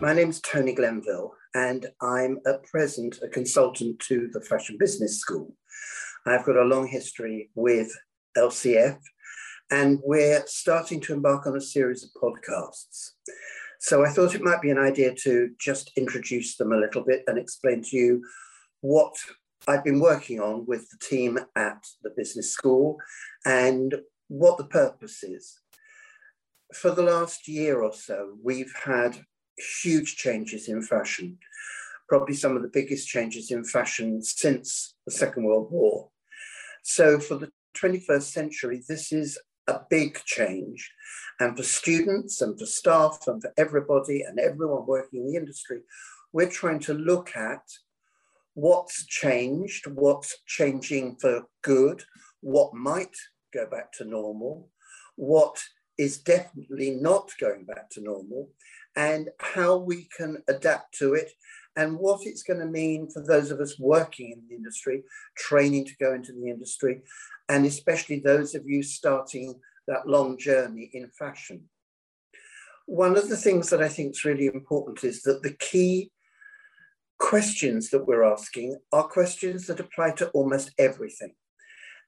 My name is Tony Glenville, and I'm at present a consultant to the Fashion Business School. I've got a long history with LCF, and we're starting to embark on a series of podcasts. So I thought it might be an idea to just introduce them a little bit and explain to you what I've been working on with the team at the business school and what the purpose is. For the last year or so, we've had huge changes in fashion, probably some of the biggest changes in fashion since the Second World War. So for the 21st century, this is a big change. And for students and for staff and for everybody and everyone working in the industry, we're trying to look at what's changed, what's changing for good, what might go back to normal, what is definitely not going back to normal, and how we can adapt to it and what it's going to mean for those of us working in the industry, training to go into the industry, and especially those of you starting that long journey in fashion. One of the things that I think is really important is that the key questions that we're asking are questions that apply to almost everything.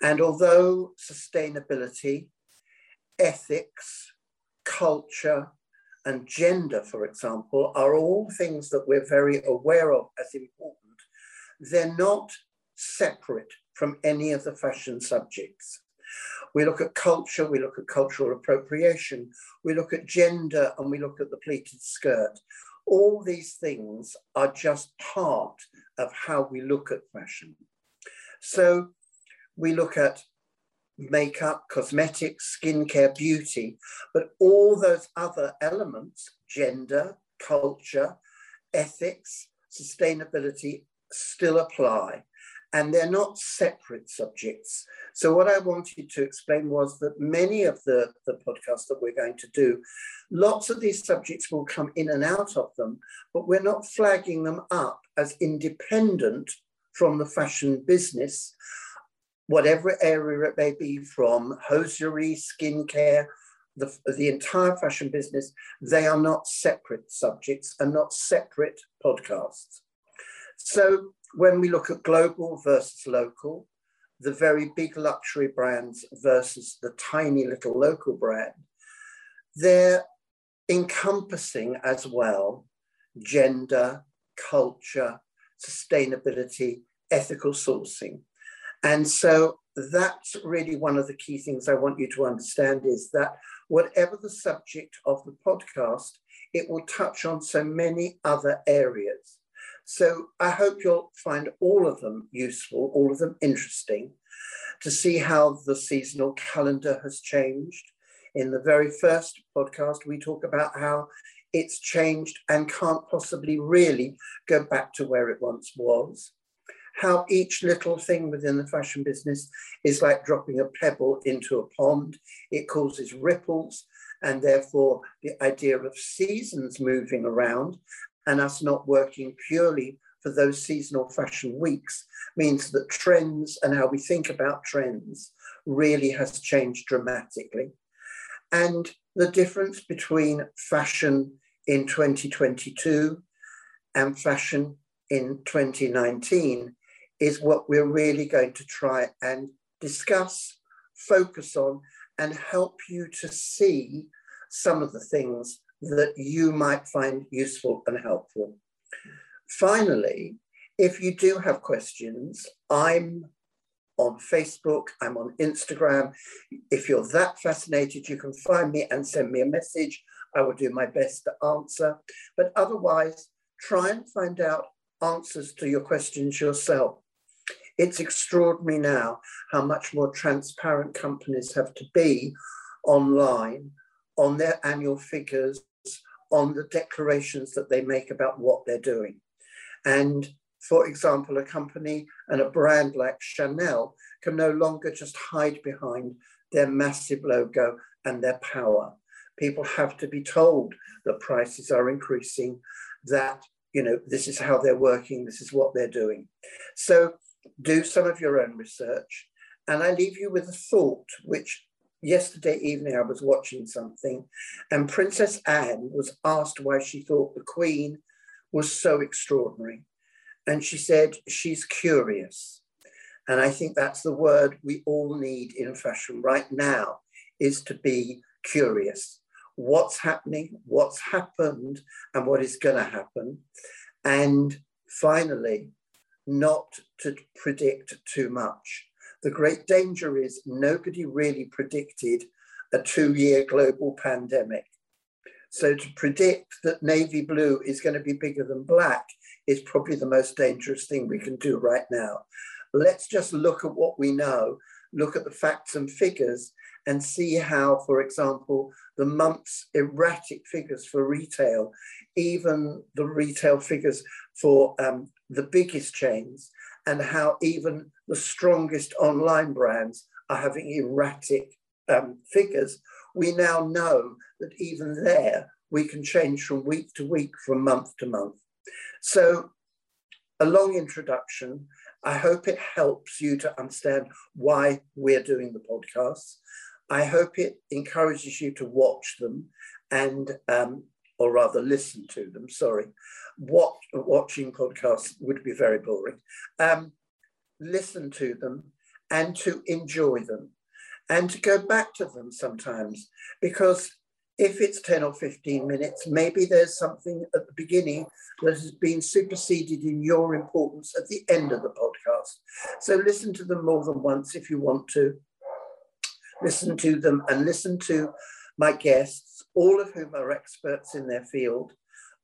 And although sustainability, ethics, culture, and gender, for example, are all things that we're very aware of as important. They're not separate from any of the fashion subjects. We look at culture, we look at cultural appropriation, we look at gender, and we look at the pleated skirt. All these things are just part of how we look at fashion. So we look at makeup, cosmetics, skincare, beauty, but all those other elements, gender, culture, ethics, sustainability, still apply. And they're not separate subjects. So, what I wanted to explain was that many of the, the podcasts that we're going to do, lots of these subjects will come in and out of them, but we're not flagging them up as independent from the fashion business whatever area it may be from hosiery, skincare, the, the entire fashion business, they are not separate subjects and not separate podcasts. So when we look at global versus local, the very big luxury brands versus the tiny little local brand, they're encompassing as well gender, culture, sustainability, ethical sourcing. And so that's really one of the key things I want you to understand is that whatever the subject of the podcast, it will touch on so many other areas. So I hope you'll find all of them useful, all of them interesting, to see how the seasonal calendar has changed. In the very first podcast, we talk about how it's changed and can't possibly really go back to where it once was how each little thing within the fashion business is like dropping a pebble into a pond. It causes ripples, and therefore the idea of seasons moving around and us not working purely for those seasonal fashion weeks means that trends and how we think about trends really has changed dramatically. And the difference between fashion in 2022 and fashion in 2019 is what we're really going to try and discuss, focus on, and help you to see some of the things that you might find useful and helpful. Finally, if you do have questions, I'm on Facebook, I'm on Instagram. If you're that fascinated, you can find me and send me a message. I will do my best to answer. But otherwise, try and find out answers to your questions yourself. It's extraordinary now how much more transparent companies have to be online on their annual figures, on the declarations that they make about what they're doing. And for example, a company and a brand like Chanel can no longer just hide behind their massive logo and their power. People have to be told that prices are increasing, that you know this is how they're working, this is what they're doing. So do some of your own research. And I leave you with a thought, which yesterday evening I was watching something, and Princess Anne was asked why she thought the Queen was so extraordinary. And she said, she's curious. And I think that's the word we all need in fashion right now is to be curious. What's happening, what's happened, and what is going to happen. And finally, not to predict too much. The great danger is nobody really predicted a two year global pandemic. So to predict that navy blue is going to be bigger than black is probably the most dangerous thing we can do right now. Let's just look at what we know, look at the facts and figures, and see how, for example, the month's erratic figures for retail, even the retail figures for um, the biggest chains, and how even the strongest online brands are having erratic um, figures, we now know that even there we can change from week to week, from month to month. So, a long introduction. I hope it helps you to understand why we're doing the podcasts. I hope it encourages you to watch them and, um, or rather, listen to them. Sorry, watch, watching podcasts would be very boring. Um, listen to them and to enjoy them and to go back to them sometimes because if it's 10 or 15 minutes, maybe there's something at the beginning that has been superseded in your importance at the end of the podcast. So listen to them more than once if you want to. Listen to them and listen to my guests, all of whom are experts in their field,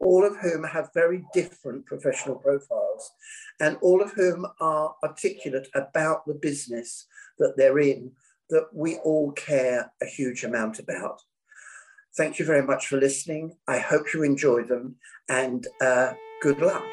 all of whom have very different professional profiles, and all of whom are articulate about the business that they're in that we all care a huge amount about. Thank you very much for listening. I hope you enjoy them and uh, good luck.